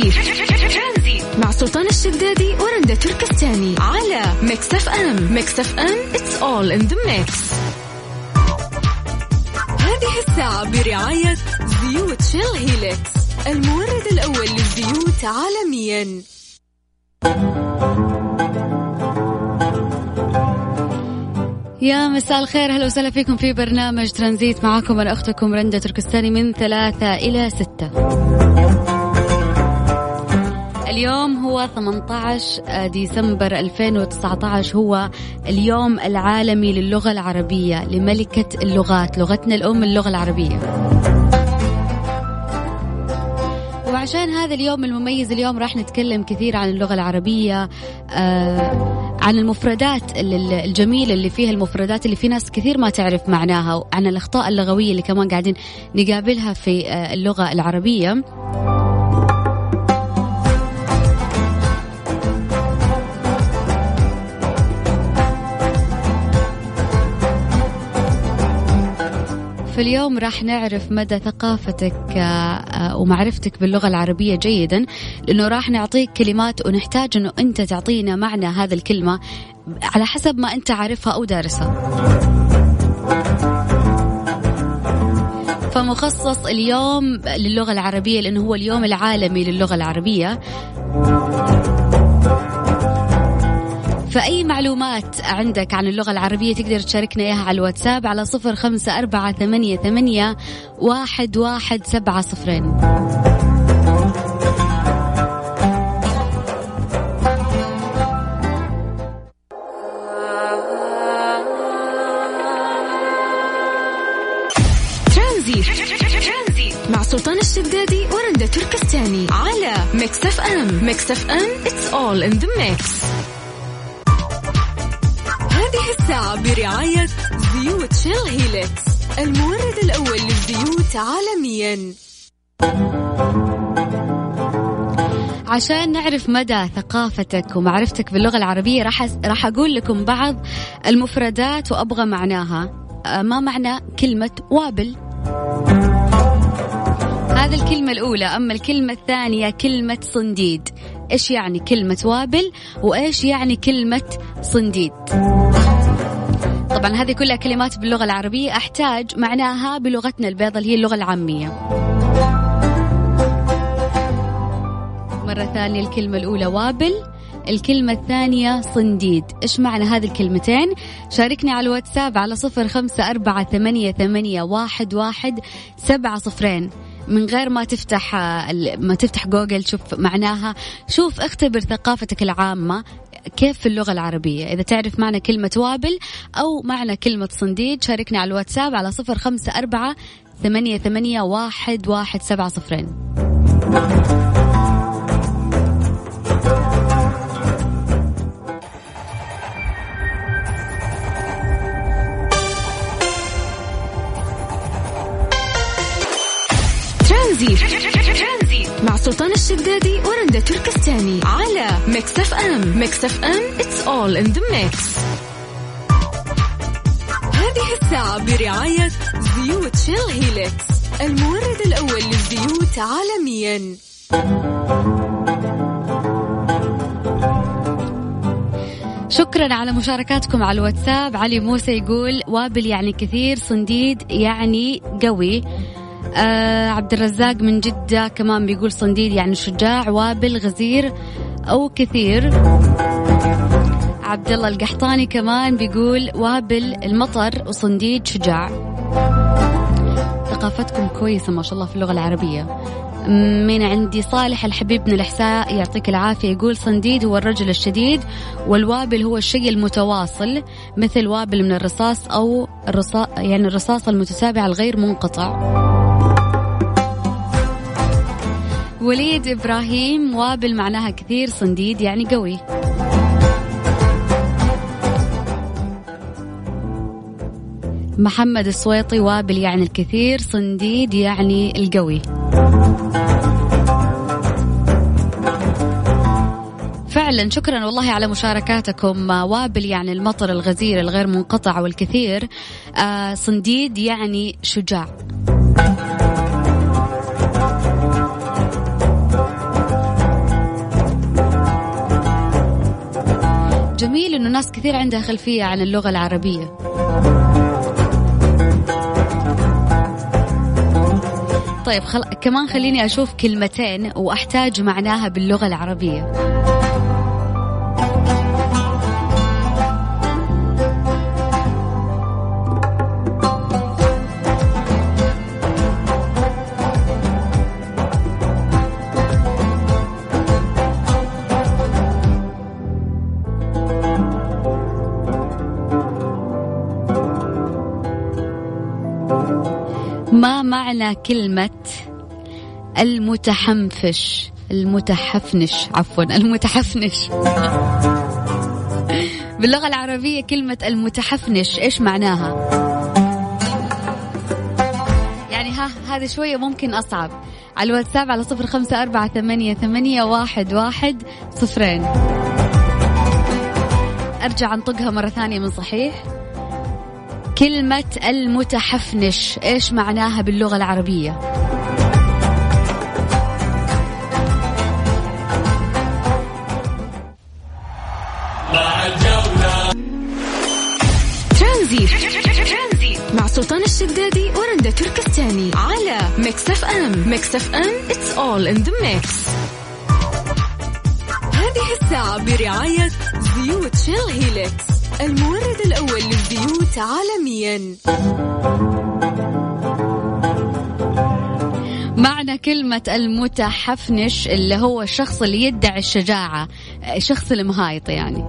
ترانزي مع سلطان الشدادي ورندا تركستاني على Mix FM. Mix FM it's all in the mix. هذه الساعة برعاية زيوت Shell Helix المورد الأول للزيوت عالميا. يا مساء الخير أهلا وسهلا فيكم في برنامج ترانزيت. معاكم أنا اختكم رندا تركستاني من ثلاثة إلى ستة. اليوم هو 18 ديسمبر 2019 هو اليوم العالمي للغة العربية لملكة اللغات لغتنا الأم اللغة العربية. وعشان هذا اليوم المميز اليوم راح نتكلم كثير عن اللغة العربية آه عن المفردات الجميلة اللي فيها المفردات اللي في ناس كثير ما تعرف معناها عن الأخطاء اللغوية اللي كمان قاعدين نقابلها في آه اللغة العربية. فاليوم راح نعرف مدى ثقافتك آه، آه، ومعرفتك باللغة العربية جيدا لأنه راح نعطيك كلمات ونحتاج أنه أنت تعطينا معنى هذا الكلمة على حسب ما أنت عارفها أو دارسها. فمخصص اليوم للغة العربية لأنه هو اليوم العالمي للغة العربية. فأي معلومات عندك عن اللغة العربية تقدر تشاركنا إياها على الواتساب على صفر خمسة أربعة ثمانية, ثمانية واحد, واحد سبعة صفرين. مع سلطان الشدادي ورندا تركستاني على Mix FM. Mix FM it's all in the mix. هذه الساعة برعاية زيوت Shell Helix المورد الأول للزيوت عالميا. عشان نعرف مدى ثقافتك ومعرفتك باللغة العربية راح راح أقول لكم بعض المفردات وأبغى معناها. آه، ما معنى كلمة وابل؟ هذه الكلمة الأولى أما الكلمة الثانية كلمة صنديد. إيش يعني كلمة وابل؟ وإيش يعني كلمة صنديد؟ طبعا هذه كلها كلمات باللغة العربية. أحتاج معناها بلغتنا البيضة اللي هي اللغة العامية. مرة ثانية الكلمة الأولى وابل الكلمة الثانية صنديد. إيش معنى هذه الكلمتين؟ شاركني على الواتساب على صفر خمسة أربعة ثمانية, ثمانية واحد, واحد سبعة صفرين. من غير ما تفتح ما تفتح جوجل شوف معناها. شوف اختبر ثقافتك العامة كيف في اللغة العربية. إذا تعرف معنى كلمة وابل أو معنى كلمة صنديد شاركني على الواتساب على صفر خمسة أربعة ثمانية, ثمانية واحد, واحد سبعة صفرين. ترانزي مع سلطان الشدادي ورندا تركستاني على Mix FM. Mix FM it's all in the mix. هذه الساعة برعاية زيوت Shell Helix المورد الأول للزيوت عالميا. شكرا على مشاركاتكم على الواتساب. علي موسى يقول وابل يعني كثير صنديد يعني قوي. آه عبد الرزاق من جدة كمان بيقول صنديد يعني شجاع وابل غزير أو كثير. عبد الله القحطاني كمان بيقول وابل المطر وصنديد شجاع. ثقافتكم كويسة ما شاء الله في اللغة العربية. من عندي صالح الحبيب بن الإحساء يعطيك العافية يقول صنديد هو الرجل الشديد والوابل هو الشيء المتواصل مثل وابل من الرصاص أو الرصاص يعني الرصاص المتتابع الغير منقطع. وليد إبراهيم وابل معناها كثير صنديد يعني قوي. محمد السويطي وابل يعني الكثير صنديد يعني القوي. فعلا شكرا والله على مشاركاتكم. وابل يعني المطر الغزير الغير منقطع والكثير. آه صنديد يعني شجاع. الجميل إنه ناس كثير عندها خلفية عن اللغة العربية. طيب خل... كمان خليني أشوف كلمتين وأحتاج معناها باللغة العربية. كلمة المتحنفش المتحفنش عفوا المتحفنش. باللغة العربية كلمة المتحفنش إيش معناها؟ يعني ها هذا شوية ممكن أصعب. على الواتساب على صفر خمسة أربعة ثمانية, ثمانية واحد, واحد صفرين. أرجع أنطقها مرة ثانية من صحيح. كلمة المتحفنش إيش معناها باللغة العربية؟ مع سلطان الشدادي ورندا تركستاني على Mix FM. Mix FM it's all in the mix. هذه الساعة برعاية زيوت شيل هيلكس المورد الأول للزيوت عالميا. معنى كلمة المتحفنش اللي هو الشخص اللي يدعي الشجاعة الشخص المهايط يعني.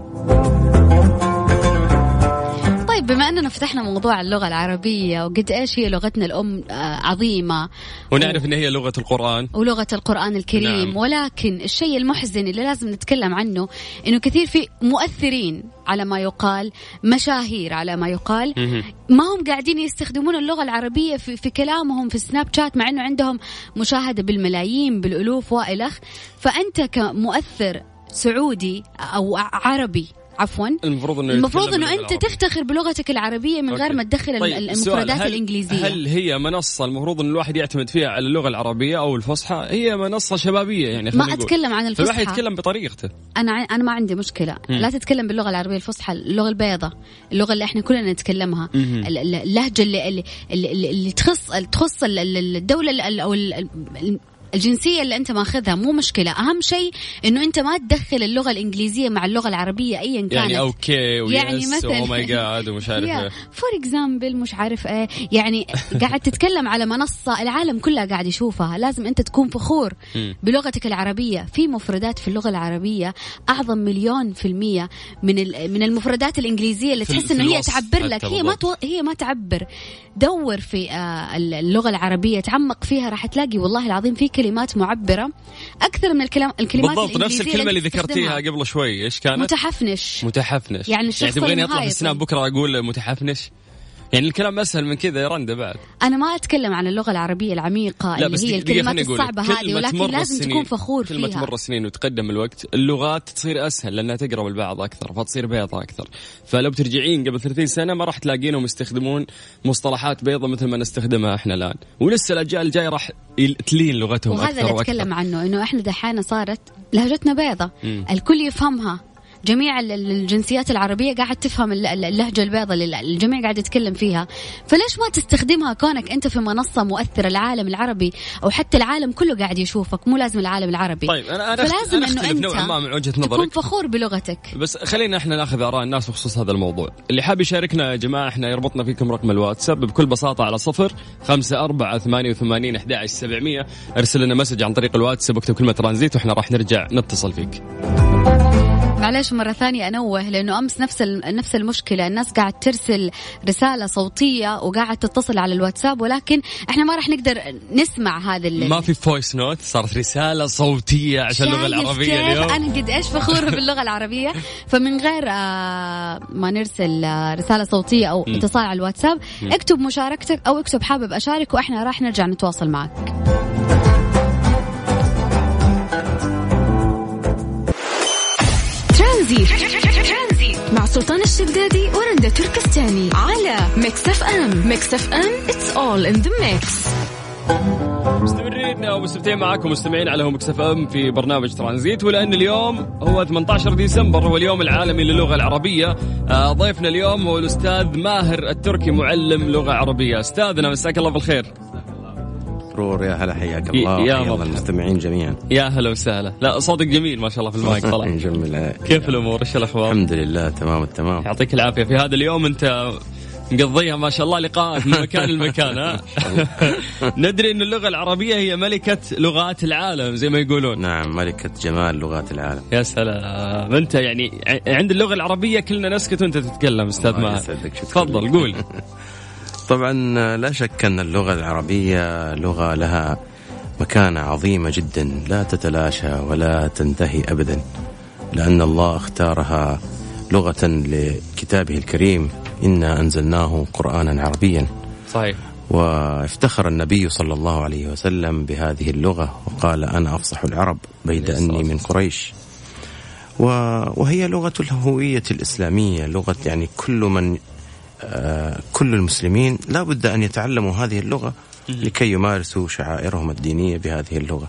طيب بما أننا فتحنا موضوع اللغة العربية وقد إيش هي لغتنا الأم آه، عظيمة؟ ونعرف إن هي لغة القرآن. ولغة القرآن الكريم. نعم. ولكن الشيء المحزن اللي لازم نتكلم عنه إنه كثير في مؤثرين على ما يقال مشاهير على ما يقال. ما هم قاعدين يستخدمون اللغة العربية في, في كلامهم في سناب شات مع إنه عندهم مشاهدة بالملايين بالألوف والخ فأنت كمؤثر سعودي أو عربي عفوا. المفروض إنه المفروض إنه أنت تفتخر بلغتك العربية من غير ما تدخل طيب المفردات هل الإنجليزية. هل هي منصة المفروض إن الواحد يعتمد فيها على اللغة العربية أو الفصحى هي منصة شبابية يعني ما نقول. أتكلم عن الفصحى. الواحد يتكلم بطريقته. أنا أنا ما عندي مشكلة. م. لا تتكلم باللغة العربية الفصحى اللغة البيضاء اللغة اللي إحنا كلنا نتكلمها. اللهجة اللي اللي, اللي, اللي تخص تخص الدولة أو الجنسية اللي أنت ماخذها مو مشكلة. أهم شيء إنه أنت ما تدخل اللغة الإنجليزية مع اللغة العربية ايا كانت. يعني okay yes يعني مثلا oh my God ومش عارف إيه. for example مش عارف إيه. يعني قاعد تتكلم على منصة العالم كلها قاعد يشوفها. لازم أنت تكون فخور بلغتك العربية. في مفردات في اللغة العربية أعظم مليون في المية من من المفردات الإنجليزية اللي تحس إنه هي تعبر لك. هي ما تو... هي ما تعبر. دور في آه، اللغة العربية تعمق فيها راح تلاقي والله العظيم في كلمات معبرة أكثر من الكلام الكلمات بالضبط نفس الكلمة اللي ذكرتيها قبل شوي. إيش كانت؟ متحفنش. متحفنش. يعني الشخص يعني تبغيني أطلع في السناب بكرة أقول متحفنش؟ يعني الكلام أسهل من كذا يا رندا بعد. أنا ما أتكلم عن اللغة العربية العميقة اللي هي الكلمات الصعبة هذه ولكن لازم السنين. تكون فخور فيها كل ما تمر السنين وتقدم الوقت اللغات تصير أسهل لأنها تقرب البعض أكثر فتصير بيضة أكثر. فلو بترجعين قبل 30 سنة ما راح تلاقينهم يستخدمون مصطلحات بيضة مثل ما نستخدمها إحنا الآن. ولسه الأجيال الجاية راح تلين لغتهم وهذا أكثر اللي أتكلم عنه إنه إحنا دحين صارت لهجتنا بيضة. الكل يفهمها. جميع الجنسيات العربية قاعد تفهم اللهجة البيضاء اللي الجميع قاعد يتكلم فيها. فليش ما تستخدمها كونك أنت في منصة مؤثرة؟ العالم العربي أو حتى العالم كله قاعد يشوفك مو لازم العالم العربي. طيب أنا أنا فلازم أنا أنه أنت ما من وجهة نظرك. تكون فخور بلغتك. بس خلينا إحنا نأخذ آراء الناس بخصوص هذا الموضوع. اللي حاب يشاركنا يا جماعة إحنا يربطنا فيكم رقم الواتساب بكل بساطة على صفر خمسة أربعة ثمانية وثمانين أحد سبعمية. أرسل لنا مسج عن طريق الواتساب واكتب كلمة ترانزيت وإحنا راح نرجع نتصل فيك. معلش مرة ثانية أنوه لأنه أمس نفس نفس المشكلة. الناس قاعد ترسل رسالة صوتية وقاعد تتصل على الواتساب ولكن إحنا ما راح نقدر نسمع هذا اللي ما في voice note صارت رسالة صوتية عشان اللغة العربية اليوم. أنا قد إيش فخورة باللغة العربية. فمن غير آه ما نرسل آه رسالة صوتية أو اتصال على الواتساب اكتب مشاركتك أو اكتب حابب أشارك وإحنا راح نرجع نتواصل معك. ترانزي مع سلطان الشدادي ورندا تركستاني على Mix FM Mix FM it's all in the mix. مستمرين ومستمتعين معاكم مستمعين على Mix FM في برنامج ترانزيت. ولأن اليوم هو 18 ديسمبر هو اليوم العالمي للغة العربية. آه، ضيفنا اليوم هو الأستاذ ماهر التركي معلم لغة عربية. أستاذنا مساك الله بالخير. سرور يا هلا حياك الله. يا الله المستمعين جميعا. يا هلا وسهلا. لا صوتك جميل ما شاء الله في المايك طلع. نجمل كيف الأمور؟ إيش الأخبار؟ الحمد لله تمام التمام. يعطيك العافية. في هذا اليوم أنت مقضيها ما شاء الله لقاءات من مكان لمكان ها؟ ندري إن اللغة العربية هي ملكة لغات العالم زي ما يقولون. نعم ملكة جمال لغات العالم. يا سلام. أنت يعني عند اللغة العربية كلنا نسكت وأنت تتكلم أستاذ ماهر. تفضل قول. طبعا لا شك أن اللغة العربية لغة لها مكانة عظيمة جدا لا تتلاشى ولا تنتهي ابدا لأن الله اختارها لغة لكتابه الكريم إنا أنزلناه قرآنا عربيا. صحيح. وافتخر النبي صلى الله عليه وسلم بهذه اللغة وقال أنا أفصح العرب بيد أني من قريش. وهي لغة الهوية الإسلامية لغة يعني كل من كل المسلمين لا بد أن يتعلموا هذه اللغة لكي يمارسوا شعائرهم الدينية بهذه اللغة.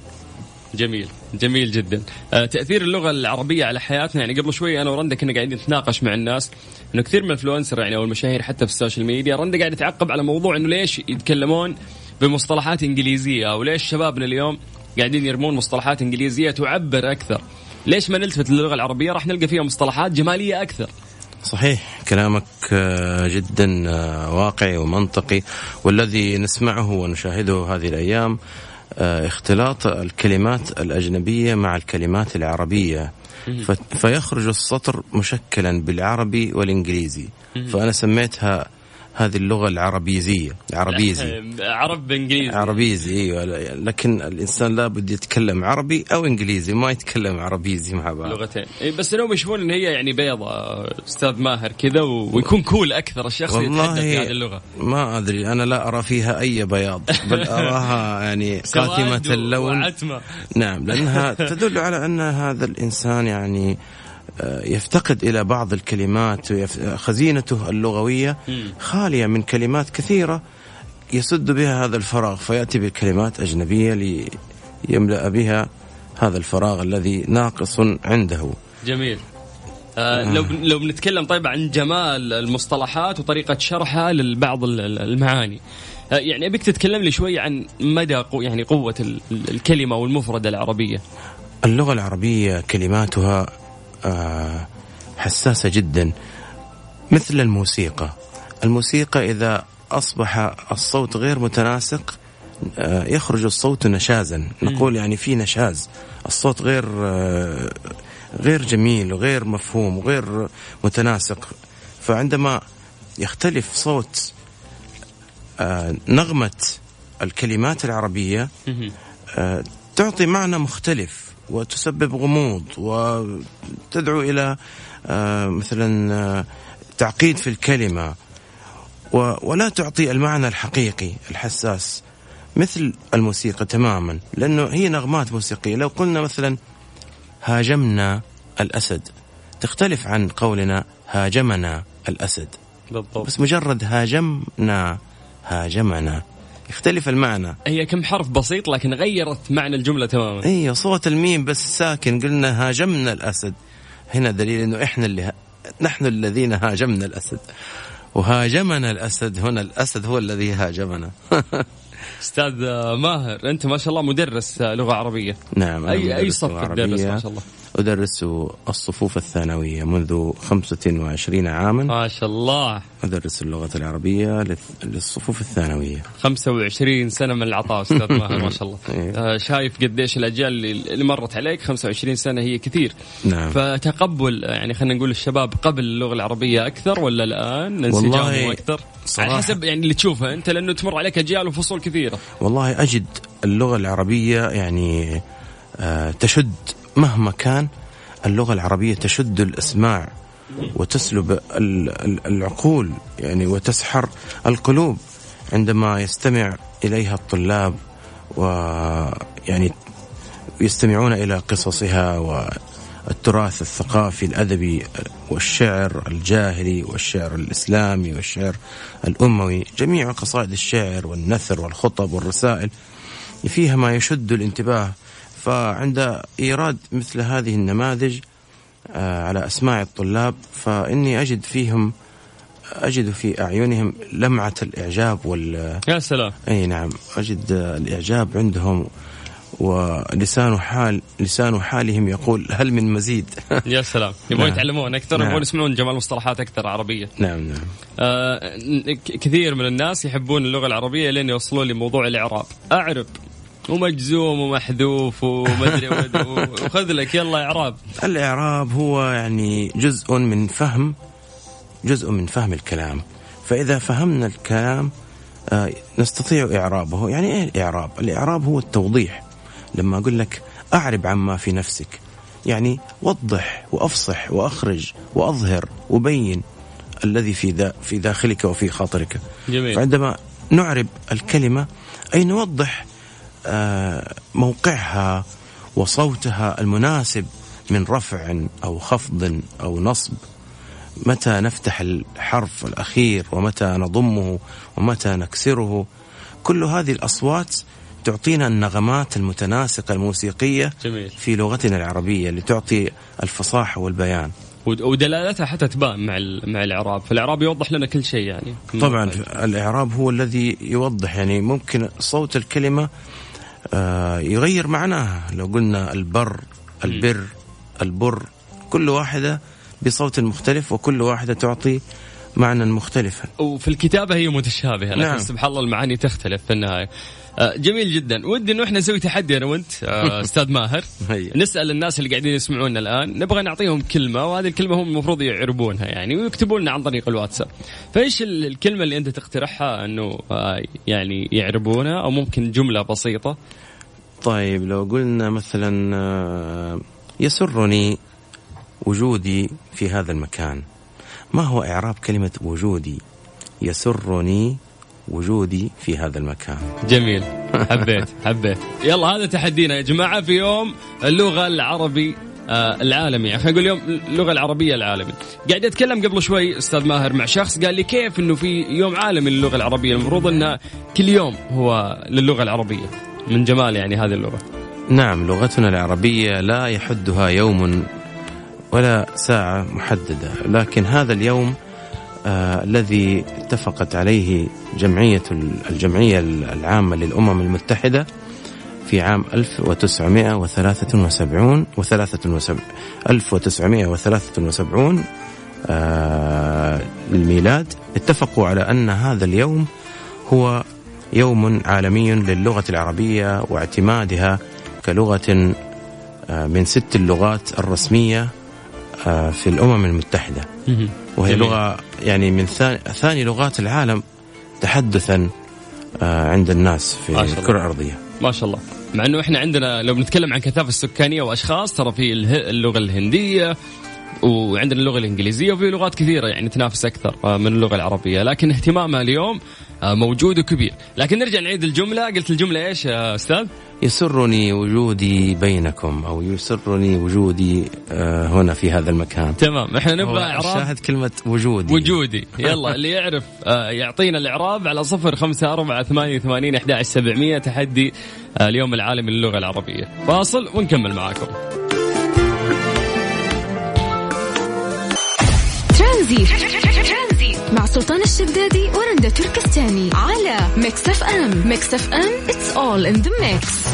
جميل. جميل جدا. آه تأثير اللغة العربية على حياتنا يعني قبل شوي أنا ورندا كنا قاعدين نتناقش مع الناس إنه كثير من ال influencer يعني أو المشاهير حتى في السوشيال ميديا رندا قاعد تعقب على موضوع إنه ليش يتكلمون بمصطلحات إنجليزية أو ليش شبابنا اليوم قاعدين يرمون مصطلحات إنجليزية تعبر أكثر. ليش ما نلتفت للغة العربية؟ راح نلقى فيها مصطلحات جمالية أكثر. صحيح كلامك آه، جدا آه، واقعي ومنطقي والذي نسمعه ونشاهده هذه الأيام آه، اختلاط الكلمات الأجنبية مع الكلمات العربية. فيخرج السطر مشكلا بالعربي والإنجليزي. فأنا سميتها هذه اللغة العربيزية. عربيزي. عرب انجليزي عربيزي أيوه لكن الإنسان لابد يتكلم عربي أو إنجليزي ما يتكلم عربيزي مع بعض. لغتين. بس انهم يشوفون إن هي يعني بيضة أستاذ ماهر كذا ويكون كول أكثر الشخص يتحدث هذه اللغة. ما أدري أنا لا أرى فيها أي بياض بل أراها يعني قاتمة اللون. وعتمة. نعم لأنها تدل على أن هذا الإنسان يعني يفتقد إلى بعض الكلمات خزينته اللغوية خالية من كلمات كثيرة يسد بها هذا الفراغ فيأتي بكلمات أجنبية ليملأ بها هذا الفراغ الذي ناقص عنده. جميل. آه لو لو بنتكلم طيب عن جمال المصطلحات وطريقة شرحها لبعض المعاني. آه يعني أبيك تتكلم لي شوي عن مدى يعني قوة الكلمة والمفردة العربية. اللغة العربية كلماتها آه، حساسة جدا. مثل الموسيقى. الموسيقى إذا أصبح الصوت غير متناسق آه، يخرج الصوت نشازا. نقول يعني في نشاز. الصوت غير آه، غير جميل وغير مفهوم وغير متناسق. فعندما يختلف صوت نغمة الكلمات العربية تعطي معنى مختلف. وتسبب غموض وتدعو إلى آه، مثلا آه، تعقيد في الكلمة ولا تعطي المعنى الحقيقي الحساس مثل الموسيقى تماما لأنه هي نغمات موسيقية. لو قلنا مثلا هاجمنا الأسد تختلف عن قولنا هاجمنا الأسد. بالضبط. بس مجرد هاجمنا هاجمنا. يختلف المعنى. هي كم حرف بسيط لكن غيرت معنى الجملة تماما. اي صوت الميم بس ساكن قلنا هاجمنا الأسد. هنا دليل أنه إحنا اللي ها... نحن الذين هاجمنا الأسد. وهاجمنا الأسد هنا الأسد هو الذي هاجمنا. أستاذ ماهر أنت ما شاء الله مدرس لغة عربية. نعم اي أي صف تدرس ما شاء الله؟ أدرس الصفوف الثانوية منذ 25 عاما. ما شاء الله. أدرس اللغة العربية للصفوف الثانوية. 25 سنة من العطاء أستاذ ماهر ما شاء الله. إيه. آه، شايف قديش الأجيال اللي مرت عليك 25 سنة هي كثير. نعم. فتقبل يعني خلينا نقول الشباب قبل اللغة العربية أكثر ولا الآن؟ انسجام أكثر؟ صراحة على حسب يعني اللي تشوفه أنت لأنه تمر عليك أجيال وفصول كثيرة. والله أجد اللغة العربية يعني آه تشد مهما كان اللغة العربية تشد الإسماع وتسلب العقول يعني وتسحر القلوب. عندما يستمع إليها الطلاب ويعني يستمعون إلى قصصها التراث الثقافي الأدبي والشعر الجاهلي والشعر الإسلامي والشعر الأموي جميع قصائد الشعر والنثر والخطب والرسائل فيها ما يشد الانتباه فعند إيراد مثل هذه النماذج آه، على أسماع الطلاب فإني أجد فيهم أجد في أعينهم لمعة الإعجاب وال يا سلام. أي نعم أجد الإعجاب عندهم ولسان حال لسان حالهم يقول هل من مزيد؟ يا سلام. يبغون نعم. يتعلمون أكثر نعم. يبغون يسمعون جمال مصطلحات أكثر عربية. نعم نعم. آه كثير من الناس يحبون اللغة العربية لين يوصلون لموضوع الإعراب. أعرب. ومجزوم ومحذوف ومدري وخذ لك يلا إعراب. الإعراب هو يعني جزء من فهم جزء من فهم الكلام. فإذا فهمنا الكلام آه، نستطيع إعرابه. يعني إيه الإعراب؟ الإعراب هو التوضيح. لما أقول لك أعرب عما في نفسك يعني وضح وأفصح وأخرج وأظهر وبين الذي في دا في داخلك وفي خاطرك. جميل. فعندما نعرب الكلمة أي نوضح موقعها وصوتها المناسب من رفع أو خفض أو نصب. متى نفتح الحرف الأخير ومتى نضمه ومتى نكسره. كل هذه الأصوات تعطينا النغمات المتناسقة الموسيقية جميل. في لغتنا العربية لتعطي الفصاحة والبيان. ود- ودلالتها حتى تبان مع مع الإعراب. فالإعراب يوضح لنا كل شيء يعني. طبعا الإعراب هو الذي يوضح يعني ممكن صوت الكلمة آه، يغير معناها. لو قلنا البر البر البر كل واحدة بصوت مختلف وكل واحدة تعطي معنى مختلفا. وفي الكتابة هي متشابهة لكن نعم. سبحان الله المعاني تختلف في النهاية. آه، جميل جدا. ودي إنه إحنا نسوي تحدي أنا وأنت آه، أستاذ ماهر. نسأل الناس اللي قاعدين يسمعونا الآن نبغى نعطيهم كلمة وهذه الكلمة هم المفروض يعربونها يعني ويكتبوا لنا عن طريق الواتساب. فإيش ال- الكلمة اللي أنت تقترحها إنه آه، يعني يعربونها أو ممكن جملة بسيطة؟ طيب لو قلنا مثلا آه، يسرني وجودي في هذا المكان. ما هو إعراب كلمة وجودي؟ يسرني وجودي في هذا المكان. جميل. حبيت حبيت. يلا هذا تحدينا يا جماعة في يوم اللغة العربي آه العالمي. خلينا نقول يوم اللغة العربية العالمي. قاعد أتكلم قبل شوي أستاذ ماهر مع شخص قال لي كيف إنه في يوم عالمي للغة العربية؟ المفروض إنه كل يوم هو للغة العربية. من جمال يعني هذه اللغة. نعم لغتنا العربية لا يحدها يوم ولا ساعة محددة لكن هذا اليوم آه الذي اتفقت عليه جمعية الجمعية العامة للأمم المتحدة في عام 1973 و73 1973 آه للميلاد. اتفقوا على أن هذا اليوم هو يوم عالمي للغة العربية واعتمادها كلغة آه، من ست اللغات الرسمية آه، في الأمم المتحدة. وهي جميل. لغة يعني من ثاني, ثاني لغات العالم. تحدثا آه، عند الناس في. الكرة الأرضية. ما شاء الله. مع إنه إحنا عندنا لو بنتكلم عن كثافة السكانية وأشخاص ترى في اللغة الهندية وعندنا اللغة الإنجليزية وفي لغات كثيرة يعني تنافس أكثر آه، من اللغة العربية. لكن اهتمامها اليوم موجود وكبير. لكن نرجع نعيد الجملة. قلت الجملة إيش يا أستاذ؟ يسرني وجودي بينكم أو يسرني وجودي آه، هنا في هذا المكان. تمام. إحنا نبغى هو إعراب. الشاهد كلمة وجودي. وجودي. يلا اللي يعرف آه، يعطينا الإعراب على صفر خمسة أربعة ثمانية وثمانين أحد سبعمية. تحدي آه، اليوم العالمي للغة العربية. فاصل ونكمل معاكم. ترانزي مع سلطان الشدادي ورندا. تركستاني على Mix FM Mix FM it's all in the mix.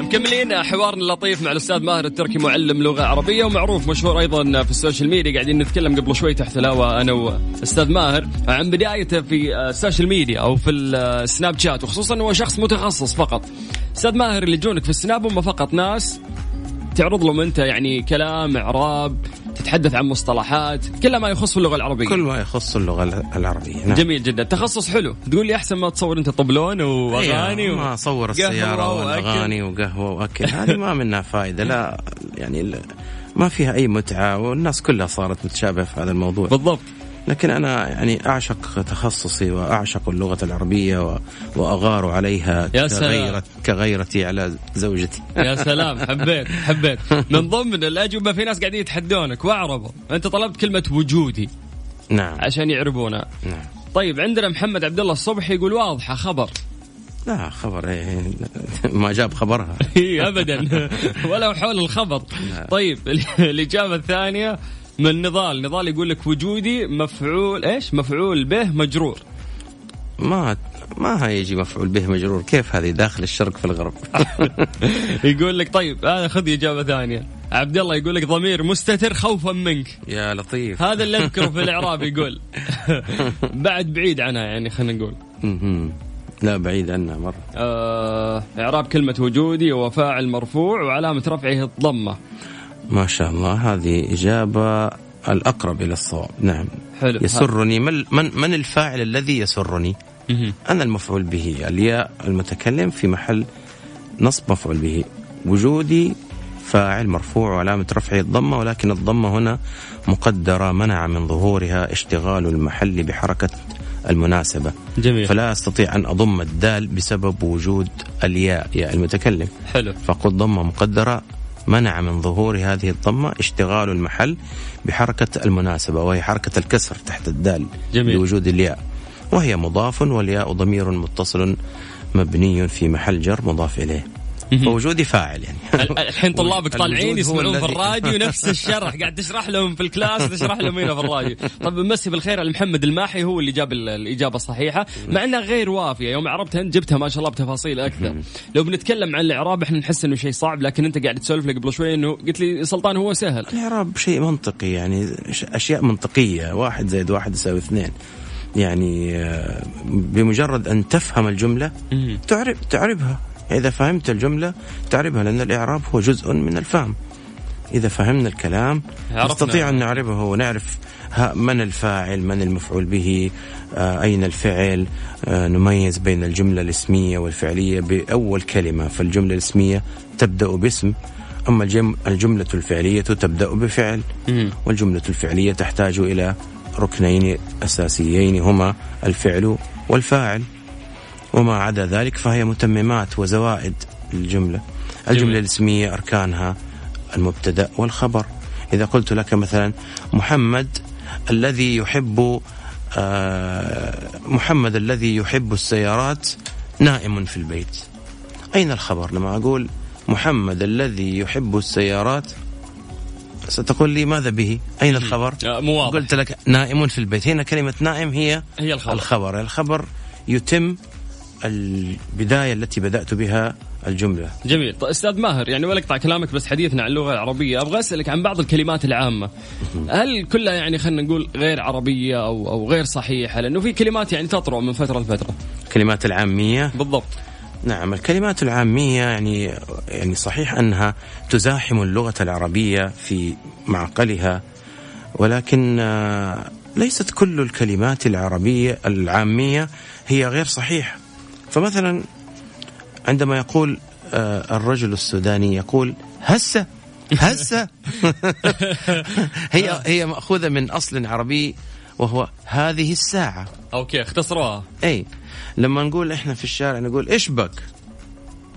مكملين حوارنا اللطيف مع الأستاذ ماهر التركي معلم لغة عربية ومعروف مشهور أيضا في السوشيال ميديا. قاعدين نتكلم قبل شوي تحت الهواء أنا وأستاذ ماهر عن بدايته في السوشيال ميديا أو في ال Snapchat وخصوصا هو شخص متخصص فقط. أستاذ ماهر اللي يجونك في السناب هم فقط ناس تعرض لهم انت يعني كلام إعراب تتحدث عن مصطلحات كل ما يخص اللغة العربية. كل ما يخص اللغة العربية نعم. جميل جدا. تخصص حلو. تقول لي أحسن ما تصور أنت طبلون وأغاني أيوة، و... ما اصور وأكل. والأغاني وقهوة وأكل. هذه ما منها فائدة لا يعني ما فيها أي متعة والناس كلها صارت متشابهة في هذا الموضوع. بالضبط. لكن أنا يعني أعشق تخصصي وأعشق اللغة العربية وأغار عليها يا سلام. كغيرة كغيرتي على زوجتي. يا سلام حبيت حبيت. من ضمن الأجوبة في ناس قاعدين يتحدونك واعربوا أنت طلبت كلمة وجودي. نعم. عشان يعربونها نعم. طيب عندنا محمد عبد الله الصبحي يقول واضحة خبر. لا خبر إيه ما جاب خبرها. إي ابدا. ولا حول الخبر. طيب الإجابة الثانية من نضال نضال يقول لك وجودي مفعول إيش؟ مفعول به مجرور. ما ما هيجي مفعول به مجرور. كيف هذه؟ داخل الشرق في الغرب. يقول لك طيب هذا خذ إجابة ثانية. عبد الله يقول لك ضمير مستتر خوفا منك. يا لطيف. هذا اللي أذكره في الإعراب يقول. بعد بعيد عنها يعني خلينا نقول. لا بعيد عنها مرة. آه إعراب كلمة وجودي هو فاعل مرفوع وعلامة رفعه الضمة. ما شاء الله. هذه إجابة الأقرب إلى الصواب. نعم. حلو. يسرني. من من, من الفاعل الذي يسرني. أنا المفعول به. الياء المتكلم في محل نصب مفعول به. وجودي فاعل مرفوع وعلامة رفعه الضمة ولكن الضمة هنا مقدرة منع من ظهورها اشتغال المحل بحركة المناسبة. جميل. فلا أستطيع أن أضم الدال بسبب وجود الياء ياء المتكلم. حلو. فقل ضمة مقدرة منع من ظهور هذه الضمة اشتغال المحل بحركة المناسبة وهي حركة الكسر تحت الدال جميل. بوجود الياء وهي مضاف والياء ضمير متصل مبني في محل جر مضاف إليه فوجودي فاعل يعني. ال- الحين طلابك طالعين يسمعون في الراديو نفس الشرح قاعد تشرح لهم في الكلاس تشرح لهم هنا في الراديو. طب مسي بالخير على محمد الماحي هو اللي جاب ال- الإجابة الصحيحة. مع إنها غير وافية يوم عربتها أنت جبتها ما شاء الله بتفاصيل أكثر. لو بنتكلم عن الإعراب إحنا نحس إنه شيء صعب لكن أنت قاعد تسولف لي قبل شوي إنه قلت لي سلطان هو سهل. الإعراب شيء منطقي يعني أشياء منطقية واحد زائد واحد يساوي اثنين. يعني آه، بمجرد أن تفهم الجملة مهم. تعرب تعربها. إذا فهمت الجملة تعربها لأن الإعراب هو جزء من الفهم إذا فهمنا الكلام. نستطيع أن نعربه ونعرف من الفاعل من المفعول به آه، أين الفعل آه، نميز بين الجملة الاسمية والفعلية بأول كلمة فالجملة الاسمية تبدأ باسم أما الجم- الجملة الفعلية تبدأ بفعل. والجملة الفعلية تحتاج إلى ركنين أساسيين هما الفعل والفاعل وما عدا ذلك فهي متممات وزوائد للجملة الجملة جميل. الاسمية أركانها المبتدأ والخبر. إذا قلت لك مثلا محمد الذي يحب آه، محمد الذي يحب السيارات نائم في البيت. أين الخبر؟ لما أقول محمد الذي يحب السيارات ستقول لي ماذا به؟ أين الخبر؟ آه، مو واضح. قلت لك نائم في البيت. هنا كلمة نائم هي هي الخبر. الخبر. الخبر يتم البداية التي بدأت بها الجملة. جميل. طيب أستاذ ماهر يعني ولا أقطع كلامك بس حديثنا عن اللغة العربية. أبغى أسألك عن بعض الكلمات العامة. هل كلها يعني خلينا نقول غير عربية أو أو غير صحيحة؟ لأنه في كلمات يعني تطرأ من فترة لفترة. الكلمات العامية؟ بالضبط. نعم الكلمات العامية يعني يعني صحيح أنها تزاحم اللغة العربية في معقلها ولكن آه، ليست كل الكلمات العربية العامية هي غير صحيحة. فمثلا عندما يقول آه، الرجل السوداني يقول هسة هسة. هي هي مأخوذة من أصل عربي وهو هذه الساعة. أوكي اختصروها. أي لما نقول إحنا في الشارع نقول إيش بك؟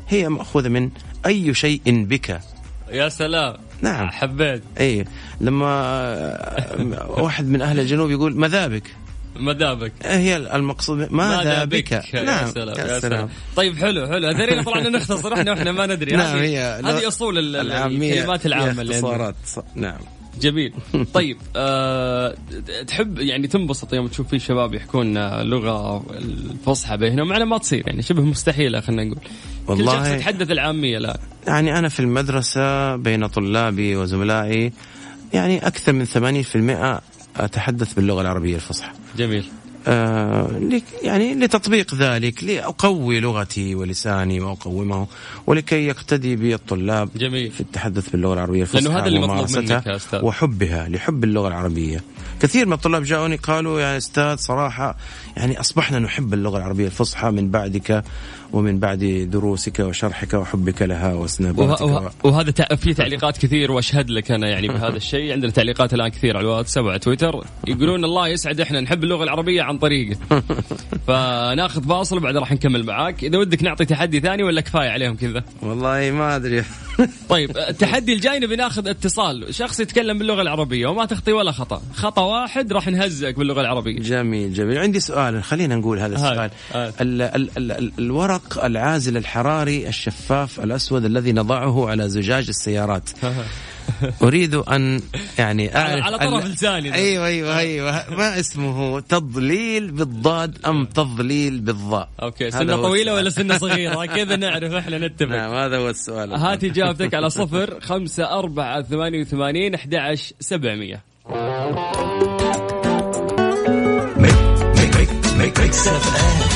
هي مأخوذة من أي شيء بك. يا سلام. نعم. حبيت. أي لما آه، واحد من أهل الجنوب يقول ماذا بك؟ مذابك هي المقصود ماذا بك؟ يا نعم سلام يا يا سلام. طيب حلو حلو. هذينا طلعنا نختصر إحنا وإحنا ما ندري نعم هذه- هي هذه أصول الكلمات العامة اللي. اختصارات نعم. جميل. طيب آه تحب يعني تنبسط يوم تشوف في شباب يحكون لغة الفصحى بينهم؟ إنها ما تصير يعني شبه مستحيله خلينا نقول. كل والله- شخص يتحدث العامية الآن. يعني أنا في المدرسة بين طلابي وزملائي يعني أكثر من 80% أتحدث باللغة العربية الفصحى جميل آه يعني لتطبيق ذلك لأقوي لغتي ولساني وأقومه ولكي يقتدي بالطلاب جميل. في التحدث باللغة العربية الفصحى لأنه هذا اللي مطلوب منك يا أستاذ. وحبها لحب اللغة العربية كثير من الطلاب جاءوني قالوا يا أستاذ صراحة يعني أصبحنا نحب اللغة العربية الفصحى من بعدك ومن بعد دروسك وشرحك وحبك لها وه... وسناباتك وه... وهذا تع... في تعليقات كثير وأشهد لك أنا يعني بهذا الشيء. عندنا تعليقات الآن كثير على الواتساب وعلى تويتر. يقولون الله يسعد إحنا نحب اللغة العربية عن طريقه فناخذ فاصل وبعد راح نكمل معاك. إذا ودك نعطي تحدي ثاني ولا كفاية عليهم كذا؟ والله ما أدري. طيب التحدي الجاي نبي ناخذ اتصال. شخص يتكلم باللغة العربية وما تخطي ولا خطأ. خطأ واحد راح نهزك باللغة العربية. جميل جميل. عندي سؤال خلينا نقول هذا هاي، السؤال. هاي. ال ال ال ال الورق العازل الحراري الشفاف الأسود الذي نضعه على زجاج السيارات. أريد أن يعني أعرف على طرف لساني ده. أيوه أيوه أيوه. ما اسمه؟ تضليل بالضاد أم تضليل بالضاء؟ أوكي هذا سنة هو طويلة السؤال. ولا سنة صغيرة؟ كذا نعرف إحنا نتفق. نعم هذا هو السؤال. هات إجابتك على صفر خمسة أربعة ثمانية وثمانين أحد عشر سبعمية Mix FM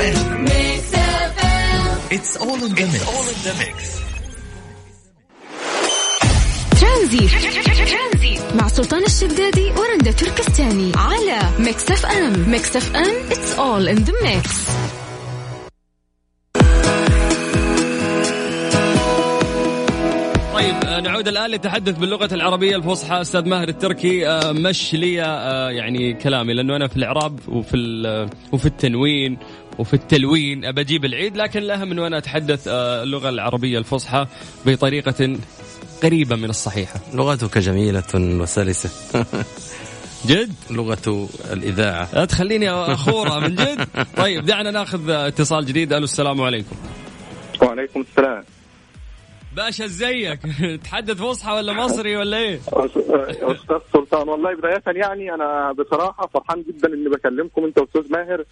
Mix FM it's all in the mix Tranzit. مع سلطان الشدادي ورندا تركستاني. على Mix FM. Mix FM. It's all in the mix. طيب آه، نعود الآن للتحدث باللغة العربية الفصحى. أستاذ ماهر التركي آه، مش لي آه، يعني كلامي لأنه أنا في الإعراب وفي وفي التنوين وفي التلوين أجيب العيد لكن الأهم أنه أنا أتحدث آه، اللغة العربية الفصحى بطريقة قريبة من الصحيحة. لغتك جميلة وسلسة. جد؟ لغة الإذاعة. لا تخليني أخورها من جد؟ طيب دعنا ناخذ اتصال جديد. ألو السلام عليكم. وعليكم السلام. باشا إزيك؟ تحدث فصحى ولا مصري ولا إيه؟ أستاذ سلطان والله بداية يعني أنا بصراحة فرحان جدا إني بكلمكم أنت وأستاذ ماهر.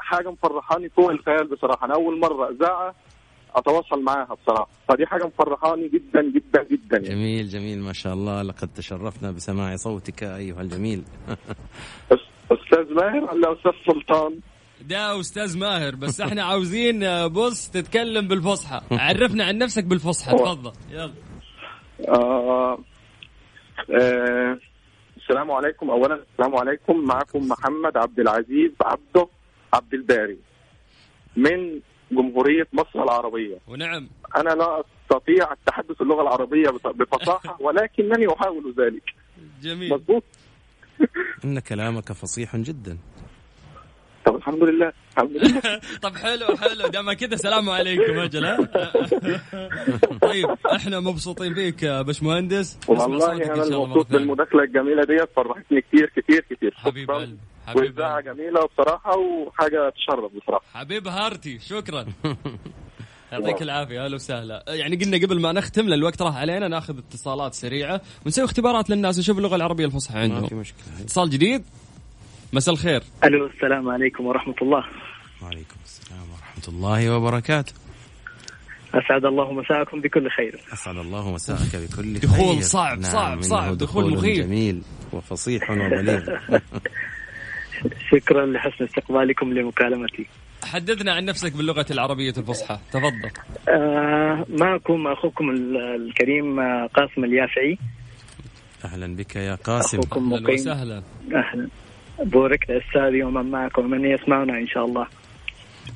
حاجة مفرحاني فوق الخيال بصراحة. أنا أول مرة أذاعة أتواصل معاها بصراحة. فدي حاجة مفرحاني جدا جدا جدا يعني. جميل جميل ما شاء الله. لقد تشرفنا بسماع صوتك أيها الجميل. أستاذ ماهر ولا أستاذ سلطان؟ ده أستاذ ماهر بس إحنا عاوزين آه، بص تتكلم بالفصحى. عرفنا عن نفسك بالفصحى. تفضل. يلا. آه آه السلام عليكم. اولا السلام عليكم. معكم محمد عبد العزيز عبده. عبد الباري من جمهورية مصر العربية. ونعم. أنا لا أستطيع التحدث اللغة العربية بف- بفصاحة ولكنني أحاول ذلك. جميل. مضبوط إن كلامك فصيح جدا. طب الحمد لله. الحمد لله. طب حلو حلو. دام كذا سلام عليكم أجل ها؟ طيب إحنا مبسوطين فيك يا باشمهندس. والله أنا ثانية. بالمداخلة الجميلة ديت فرحتني كتير كتير كتير. حبيب شكراً. حبيب واذاعه جميلة بصراحة وحاجة تشرف بصراحة. حبيب هارتي شكرا. يعطيك العافية أهلا وسهلا. يعني قلنا قبل ما نختم لأن الوقت راح علينا ناخذ اتصالات سريعة ونسوي اختبارات للناس نشوف اللغة العربية الفصحى ما في عندهم. مشكلة. اتصال جديد؟ مساء الخير. ألو السلام عليكم ورحمة الله. وعليكم السلام ورحمة الله وبركاته. أسعد الله مساءكم بكل خير. أسعد الله مساءك بكل خير. دخول صعب، نعم صعب، صعب، دخول دخول مخيف. جميل وفصيح وبليغ شكرا لحسن استقبالكم لمكالمتي. حدثنا عن نفسك باللغة العربية الفصحى. تفضل. آه معكم أخوكم ال- الكريم آه، قاسم اليافعي. أهلا بك يا قاسم. أخوكم أهلا مقيم. وسهلا. أهلا. بورك الاستاذ ومن معكم ومن يسمعنا إن شاء الله.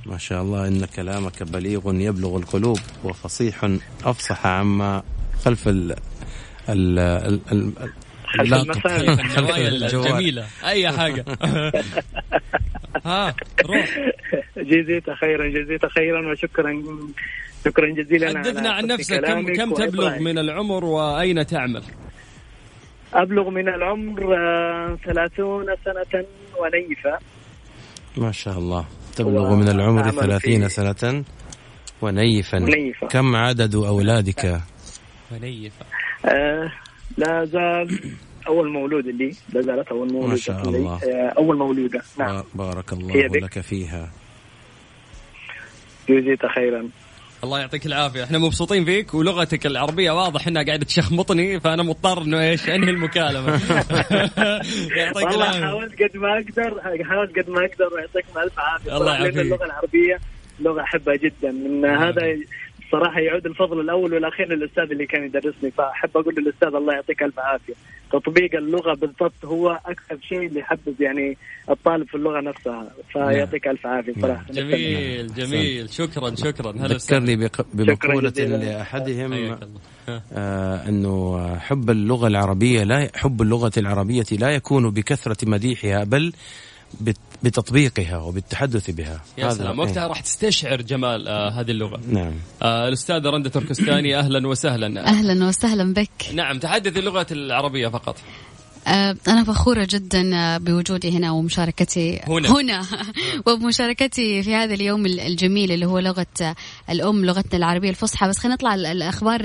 ما شاء الله إن كلامك بليغ يبلغ القلوب وفصيح أفصح عما خلف ال ال ال ال خلف. النوايا الجوال. الجميلة أي حاجة. ها روح. جزيت خيرا جزيت خيرا وشكرا شكرا جزيلا حدثنا عن نفسك. كم كم تبلغ. من العمر وأين تعمل؟ أبلغ من العمر آه، 30 سنة ونيفة. ما شاء الله. تبلغ من العمر وأعمل ثلاثين في- سنة ونيفا. ونيفا. كم عدد أولادك؟ منيفة آه لا زال أول مولود لي لا زالت أول مولودة ما شاء لي. الله. آه أول مولودة. نعم. بارك الله. لك فيها. جزيت خيرا. الله يعطيك العافية. إحنا مبسوطين فيك ولغتك العربية واضح إنها قاعدة تشخمطني فأنا مضطر إنه إيش أنهي المكالمة. يعطيك والله حاولت قد ما أقدر حاولت قد ما أقدر ويعطيكم الف عافية. الله يعافيك. اللغة العربية لغة أحبها جدا. من هذا صراحة يعود الفضل الأول والأخير للأستاذ اللي كان يدرسني فأحب أقول للأستاذ الله يعطيك الف عافية. تطبيق اللغة بالضبط هو أكثر شيء اللي يحبب يعني الطالب في اللغة نفسها فيعطيك ألف عافية صراحة. جميل جميل. شكرا شكرا. ذكرني بمقولة لأحدهم آه إنه حب اللغة العربية لا حب اللغة العربية لا يكون بكثرة مديحها بل بتطبيقها وبالتحدث بها. يا سلام وقتها راح تستشعر جمال آه هذه اللغة. نعم. آه الأستاذة رنده تركستاني أهلا وسهلا. أهلا وسهلا بك. نعم تحدثي اللغة العربية فقط. أنا فخورة جدا آه، بوجودي هنا ومشاركتي هنا, هنا. وبمشاركتي في هذا اليوم الجميل اللي هو لغة آه، الأم لغتنا العربية الفصحى. بس خلينا نطلع الأخبار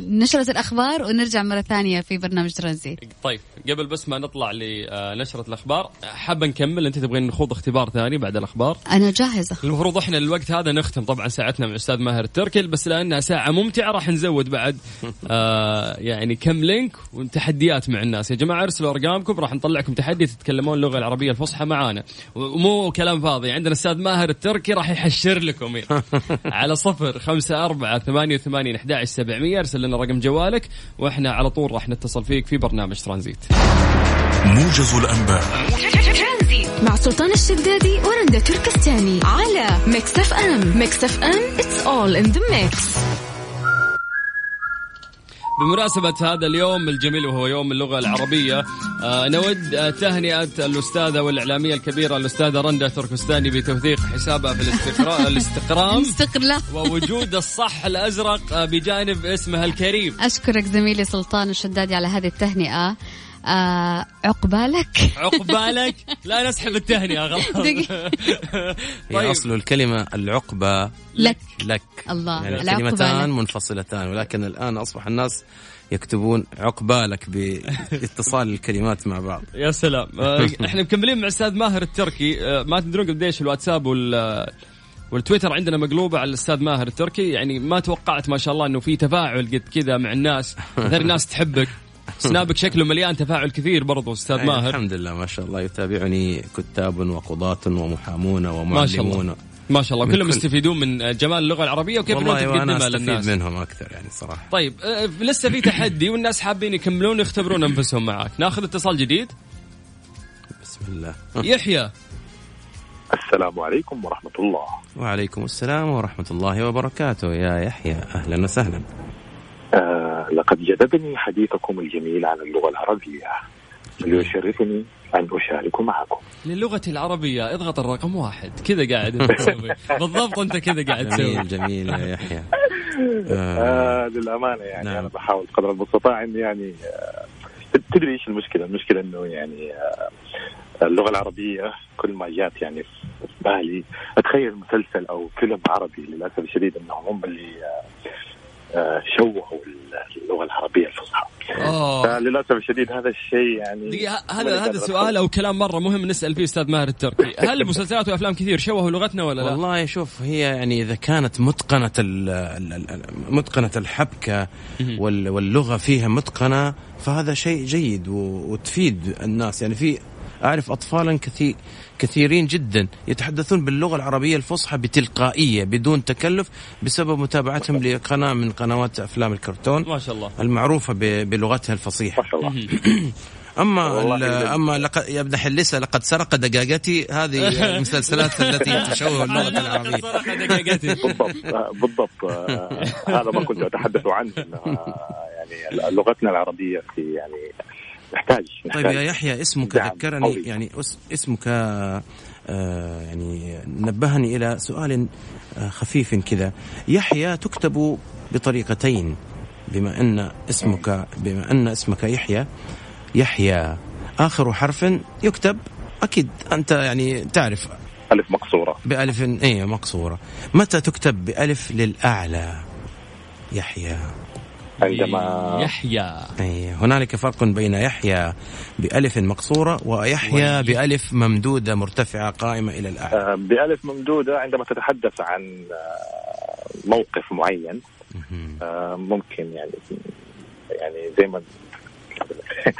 نشرة الأخبار ونرجع مرة ثانية في برنامج ترانزيت طيب قبل بس ما نطلع لنشرة الأخبار حابة نكمل؟ أنت تبغين نخوض اختبار ثاني بعد الأخبار؟ أنا جاهزة. المفروض إحنا الوقت هذا نختم طبعا ساعتنا مع الأستاذ ماهر التركي بس لأنها ساعة ممتعة راح نزود بعد. آه يعني مكملين وتحديات مع الناس الناس يا جماعة ارسلوا أرقامكم راح نطلعكم تحدي تتكلمون اللغة العربية الفصحى معانا. ومو كلام فاضي عندنا أستاذ ماهر التركي راح يحشر لكم. على صفر خمسة أربعة ثمانية وثمانين أحد سبعمية ارسل لنا رقم جوالك وإحنا على طول راح نتصل فيك في برنامج ترانزيت. موجز الأنباء. مع سلطان الشدادي ورندا تركستاني على Mix FM. Mix FM it's all in the mix. بمناسبة هذا اليوم الجميل وهو يوم اللغة العربية آه نود آه تهنئة الأستاذة والإعلامية الكبيرة الأستاذة رندا تركستاني بتوثيق حسابها في الاستقرام استقرام ووجود الصح الأزرق آه بجانب اسمها الكريم. أشكرك زميلي سلطان الشدادي على هذه التهنئة. آه عقبالك عقبالك لا نسحب التهنئة غلط. طيب. أصل الكلمة العقبة لك. لك. الله. يعني كلمتان منفصلتان ولكن الآن أصبح الناس يكتبون عقبالك باتصال الكلمات مع بعض. يا سلام. آه، إحنا مكملين مع الاستاذ ماهر التركي. آه، ما تدرون قديش الواتساب وال والتويتر عندنا مقلوبة على الأستاذ ماهر التركي. يعني ما توقعت ما شاء الله إنه في تفاعل قد كذا مع الناس. غير الناس تحبك. سنابك شكله مليان تفاعل كثير برضو أستاذ ماهر. الحمد لله ما شاء الله. يتابعني كتاب وقضاة ومحامون ومعلمون ما شاء الله. ما شاء الله. كلهم كل... يستفيدون من جمال اللغة العربية وكيف انه تقدمها للناس. منهم أكثر يعني صراحة. طيب آه، لسه في تحدي والناس حابين يكملون يختبرون أنفسهم معك ناخذ اتصال جديد. بسم الله. يحيى. السلام عليكم ورحمة الله. وعليكم السلام ورحمة الله وبركاته. يا يحيى أهلا وسهلا. آه لقد جذبني حديثكم الجميل عن اللغة العربية. ويشرفني أن أشارك معكم. للغة العربية اضغط الرقم واحد. كذا قاعد بالضبط أنت كذا قاعد تسوي. جميل جميل يا يحيى. آه. آه للأمانة يعني نعم. أنا بحاول قدر المستطاع إني يعني آه تدري إيش المشكلة؟ المشكلة إنه يعني آه اللغة العربية كل ما جات يعني في بالي. أتخيل مسلسل أو فيلم عربي للأسف الشديد أنهم هم اللي آه شوهوا اللغة العربية الفصحى. للاسف الشديد هذا الشيء يعني هذا هذا سؤال أو كلام مرة مهم نسأل فيه أستاذ ماهر التركي هل مسلسلات وافلام كثير شوهوا لغتنا ولا لا؟ والله شوف هي يعني إذا كانت متقنة متقنة الحبكة واللغة فيها متقنة فهذا شيء جيد وتفيد الناس. يعني في أعرف اطفالا كثير كثيرين جدا يتحدثون باللغة العربية الفصحى بتلقائية بدون تكلف بسبب متابعتهم لقناة من قنوات أفلام الكرتون ما شاء الله. المعروفة بلغتها الفصيحة. ما شاء الله. أما أما لقد يا ابن حلسة لقد سرق دقاقتي. هذه المسلسلات التي تشوه اللغة العربية. سرق دقاقتي. بالضبط. بالضبط. هذا ما كنت أتحدث عنه. يعني لغتنا العربية في يعني نحتاج, نحتاج طيب يا يحيى اسمك ذكرني يعني اسمك آه يعني نبهني إلى سؤال آه خفيف كذا. يحيى تكتب بطريقتين بما أن اسمك بما أن اسمك يحيى. يحيى آخر حرف يكتب أكيد أنت يعني تعرف. ألف مقصورة. بألف اي مقصورة. متى تكتب بألف للأعلى؟ يحيى. عندما يحيى. أي هنالك فرق بين يحيى بألف مقصورة ويحيى بألف ممدودة مرتفعة قائمة إلى الأعلى. آه، بألف ممدودة عندما تتحدث عن آه، موقف معين آه، ممكن يعني يعني زي ما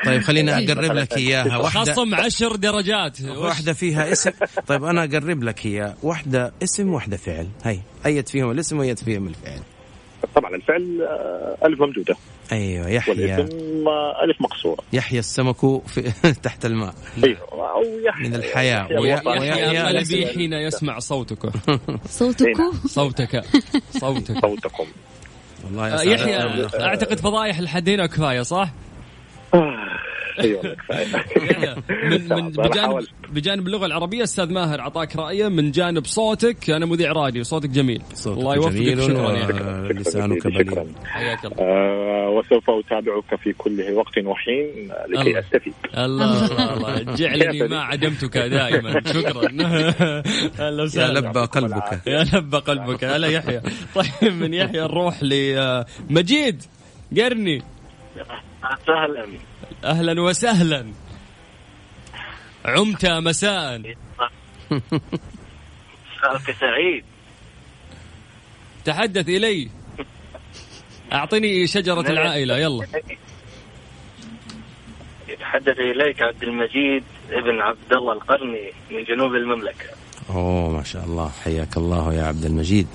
طيب خليني أقرب لك إياها. واحدة خصم عشر درجات. واحدة فيها اسم. طيب أنا أقرب لك اياها واحدة اسم واحدة فعل. هي ايت فيهم الاسم وايت فيهم الفعل. طبعا الفعل آه، ألف ممدودة. أيوه يحيى. والاسم آه، ألف مقصورة. يحيى السمك في تحت الماء. أيوه أو يحيى. من الحياة. ويحيى قلبي حين يسمع صوتك. صوتكم صوتك. صوتك. صوتكم. والله آه، يحيى. أعتقد فضايح لحد هنا كفاية صح؟ أيوه كفاية. يحيى من من بجانب. بجانب اللغة العربية أستاذ ماهر أعطاك رايه من جانب صوتك. أنا مذيع راديو صوتك جميل. صوتك الله يوفقك جميل شكرا يا أخي. ولسانك شكراً. بليغ. حياك الله. آه، وسوف أتابعك في كل وقت وحين آه، لكي الله. أستفيد. الله الله جعلني ما عدمتك دائما. شكرا. أهلا يا وسهلا لبى قلبك. يا لبى قلبك. هلا يحيى. طيب من يحيى نروح لمجيد قرني. سهلا أهلا وسهلا. عمت مساء. مساءك سعيد. تحدث إلي. أعطني شجرة العائلة يلا. يتحدث إليك عبد المجيد ابن عبد الله القرني من جنوب المملكة. أوه ما شاء الله. حياك الله يا عبد المجيد.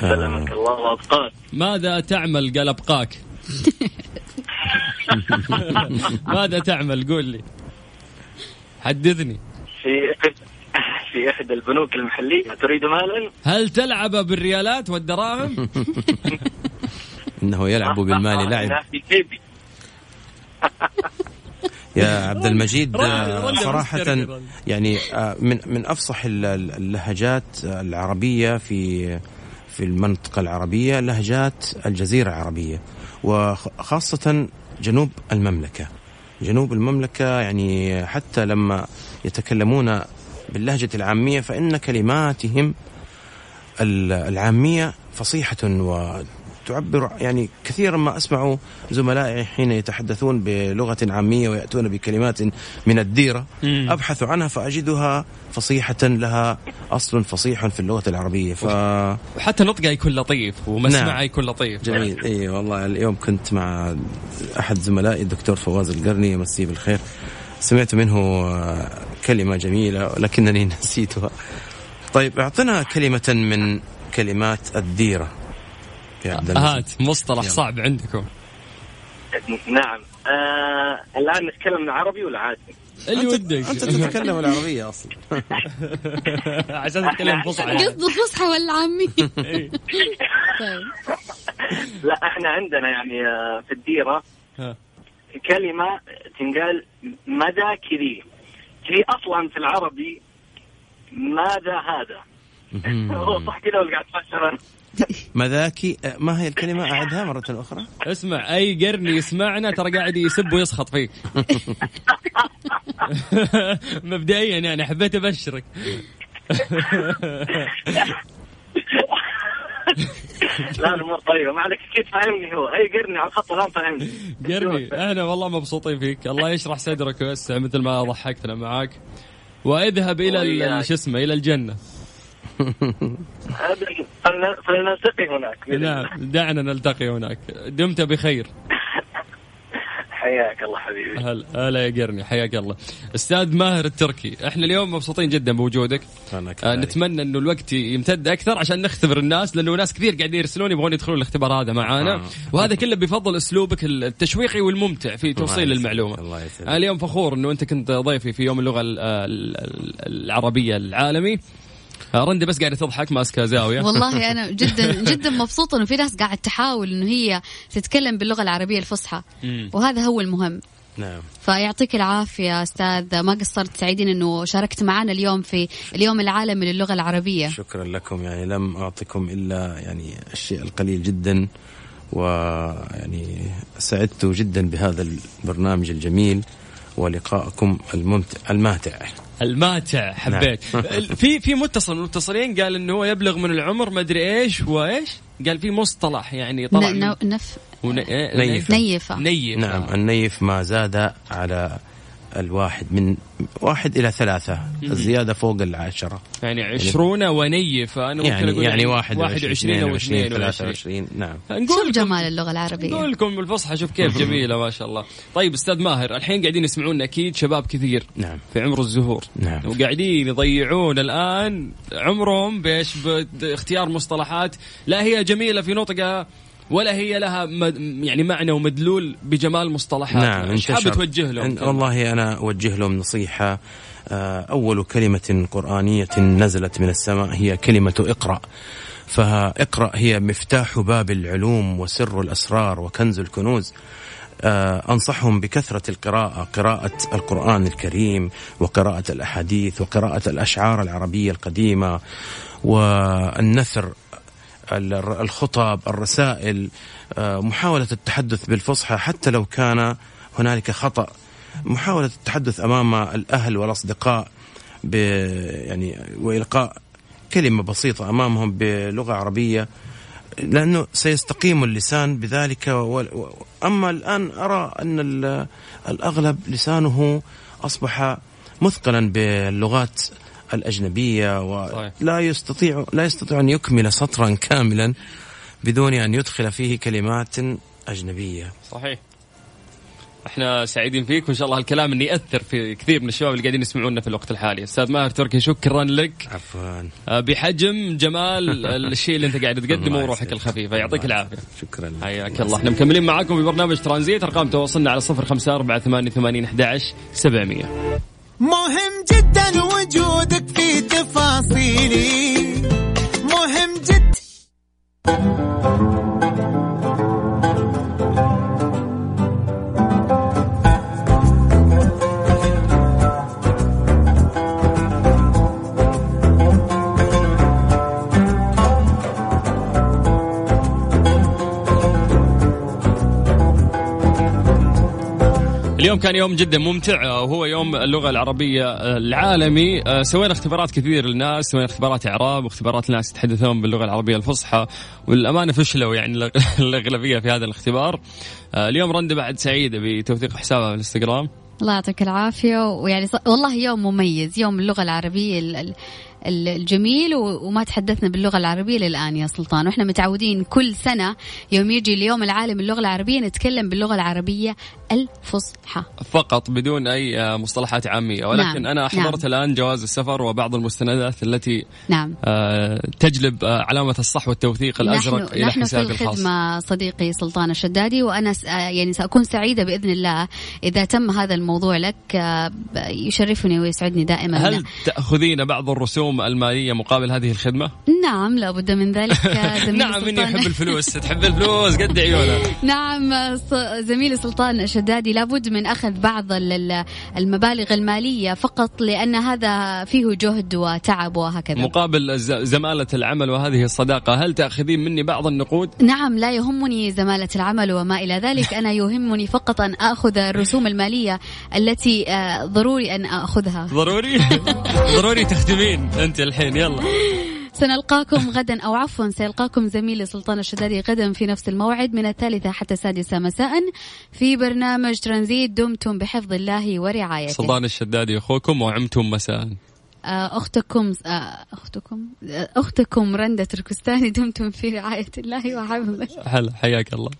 سلمك آه. الله وأبقاك. ماذا تعمل قال ابقاك ماذا تعمل؟ قول لي. حدثني. في احد في إحدى البنوك المحلية تريد مالا؟ هل تلعب بالريالات والدراهم؟ إنه يلعب بالمال لعب. يا عبد المجيد آه، صراحة. يعني آه، من من أفصح ال- ال- اللهجات العربية في في المنطقة العربية لهجات الجزيرة العربية. وخاصة جنوب المملكة. جنوب المملكة يعني حتى لما يتكلمون باللهجة العامية فإن كلماتهم ال- العامية فصيحة وتعبر يعني كثيرا ما أسمع زملائي حين يتحدثون بلغة عامية ويأتون بكلمات من الديرة. مم. أبحث عنها فأجدها فصيحة لها أصل فصيح في اللغة العربية. ف وحتى نطقة يكون لطيف ومسمعة نعم. يكون لطيف. جميل. إي والله اليوم كنت مع أحد زملائي الدكتور فواز القرني يمسيه بالخير. سمعت منه كلمة جميلة لكنني نسيتها. طيب أعطنا كلمة من كلمات الديرة. هات مصطلح يلا. صعب عندكم. نعم. آه الآن نتكلم العربي ولا عادي؟ اللي ودك. أنت تتكلم العربية أصلا. عشان تتكلم فصحى. قصده فصحى ولا عامية طيب. لا إحنا عندنا يعني آه، في الديرة. كلمة تنقال مدى كذي. كذي أصلا في العربي ماذا هذا؟ هو صح كذا ولا قاعد تفسر مذاكي آه، ما هي الكلمة؟ أعدها مرة أخرى. اسمع أي قرني يسمعنا ترى قاعد يسب ويسخط فيك مبدئيا يعني حبيت أبشرك. لا الأمور طيبة. ما عليك أكيد فاهمني هو. أي قرني على الخط الان فاهمني. قرني إحنا والله مبسوطين فيك. الله يشرح صدرك ويوسع مثل ما ضحكتنا معاك. وأذهب إلى. شو اسمه إلى الجنة. فلنلتقي هناك. نعم دعنا نلتقي هناك دمت بخير حياك الله حبيبي هلا هلا يا قرني حياك الله أستاذ ماهر التركي إحنا اليوم مبسوطين جدا بوجودك أنا آه. نتمنى إنه الوقت يمتد أكثر عشان نختبر الناس لأنه ناس كثير قاعدين يرسلون يبغون يدخلون الاختبار هذا معانا آه. وهذا كله بفضل أسلوبك التشويقي والممتع في توصيل. المعلومة الله يسعدك. أنا اليوم فخور إنه أنت كنت ضيفي في يوم اللغة ال- ال- ال- العربية العالمي رندة بس قاعدة تضحك ماسكة زاوية. والله أنا جدا جدا مبسوطة إنه في ناس قاعد تحاول إنه هي تتكلم باللغة العربية الفصحى. وهذا هو المهم. نعم. فيعطيك العافية أستاذ ما قصرت سعيدين إنه شاركت معنا اليوم في اليوم العالمي للغة العربية. شكرا لكم. يعني لم أعطكم إلا يعني الشيء القليل جدا ويعني سعدت جدا بهذا البرنامج الجميل. ولقائكم الممتع الماتع. الماتع حبيت. في في متصل من المتصلين قال إنه هو يبلغ من العمر ما أدري إيش وإيش. قال في مصطلح يعني طلع ن- من- ن- نف ون... إيه؟ نيفة. نيف نعم النيف ما زاد على الواحد من واحد إلى ثلاثة الزيادة فوق العشرة. يعني عشرون وني فأنا ممكن يعني أقول يعني واحد واحد وعشرين أو اثنين ثلاثة وعشرين وعشرين نعم. نقول شوف جمال اللغة العربية. نقول لكم بالفصحى شوف كيف جميلة ما شاء الله. طيب أستاذ ماهر الحين قاعدين يسمعونا أكيد شباب كثير نعم. في عمر الزهور. نعم. وقاعدين يضيعون الآن عمرهم بإيش؟ باختيار مصطلحات. لا هي جميلة في نطقها. ولا هي لها مد يعني معنى ومدلول بجمال مصطلحات نعم إيش حاب. توجه لهم؟ والله أنا أوجه لهم نصيحة. آه، أول كلمة قرآنية نزلت من السماء هي كلمة اقرأ. فاقرأ هي مفتاح باب العلوم وسر الأسرار وكنز الكنوز. آه، أنصحهم بكثرة القراءة قراءة القرآن الكريم وقراءة الأحاديث وقراءة الأشعار العربية القديمة. والنثر ال- الخطب الرسائل آه، محاولة التحدث بالفصحى حتى لو كان هنالك خطأ. محاولة التحدث أمام الأهل والأصدقاء ب يعني وإلقاء كلمة بسيطة أمامهم بلغة عربية لأنه سيستقيم اللسان بذلك. و... أما الآن أرى أن ال- الأغلب لسانه أصبح مثقلا باللغات الأجنبية. ولا يستطيع لا يستطيع أن يكمل سطرا كاملا بدون أن يدخل فيه كلمات أجنبية. صحيح. إحنا سعيدين فيك وإن شاء الله هالكلام إنه يأثر في كثير من الشباب اللي قاعدين يسمعونا في الوقت الحالي. أستاذ ماهر تركي شكرا لك. عفوا. آه، بحجم جمال الشيء اللي أنت قاعد تقدمه وروحك. الخفيفة. يعطيك العافية. شكرا حياك الله إحنا مكملين معاكم في برنامج ترانزيت أرقام تواصلنا على صفر خمسة أربعة ثمانية ثمانين أحد عشر سبعمية. مهم جدا وجودك في تفاصيلي. مهم جدا اليوم كان يوم جدا ممتع وهو يوم اللغة العربية آه، العالمي. آه، سوينا اختبارات كثير للناس سوينا اختبارات إعراب واختبارات الناس يتحدثون باللغة العربية الفصحى. والأمانة فشلوا يعني الأغلبية في هذا الاختبار. آه، اليوم رندة بعد سعيدة بتوثيق حسابها في الإنستغرام. الله يعطيك العافية. ويعني والله يوم مميز يوم اللغة العربية ال- ال- ال- الجميل وما تحدثنا باللغة العربية للآن يا سلطان. وإحنا متعودين كل سنة يوم يجي اليوم العالمي للغة العربية نتكلم باللغة العربية الفصحى. فقط بدون أي آه، مصطلحات عامية. ولكن نعم، أنا حضرت الآن جواز السفر وبعض المستندات التي نعم. آه، تجلب آه، علامة الصح والتوثيق الأزرق نحن, إلى نحن في حسابي الخاص. الخدمة صديقي سلطان الشدادي وأنا آه يعني سأكون سعيدة بإذن الله إذا تم هذا الموضوع لك آه، يشرفني ويسعدني دائما. هل تأخذين بعض الرسوم المالية مقابل هذه الخدمة؟ نعم لابد من ذلك نعم سلطان. أحب الفلوس. تحب الفلوس؟ قد عيونها نعم زميلي سلطان الشدادي لابد من أخذ بعض ال- ال- المبالغ المالية فقط لأن هذا فيه جهد وتعب وهكذا. مقابل ز- زمالة العمل وهذه الصداقة هل تأخذين مني بعض النقود؟ نعم لا يهمني زمالة العمل وما إلى ذلك. أنا يهمني فقط أن أخذ الرسوم المالية التي آه، ضروري أن أخذها. ضروري؟ ضروري تخدمين. أنت الحين يلا. سنلقاكم غدا أو عفوا سيلقاكم زميلي سلطان الشدادي غدا في نفس الموعد من الثالثة حتى السادسة مساء في برنامج ترانزيت دمتم بحفظ الله ورعايته. سلطان الشدادي أخوكم وعمتم مساء. آه، أختكم آه، أختكم آه، أختكم رندة تركستاني دمتم في رعاية الله وحفظه هلا حياك الله.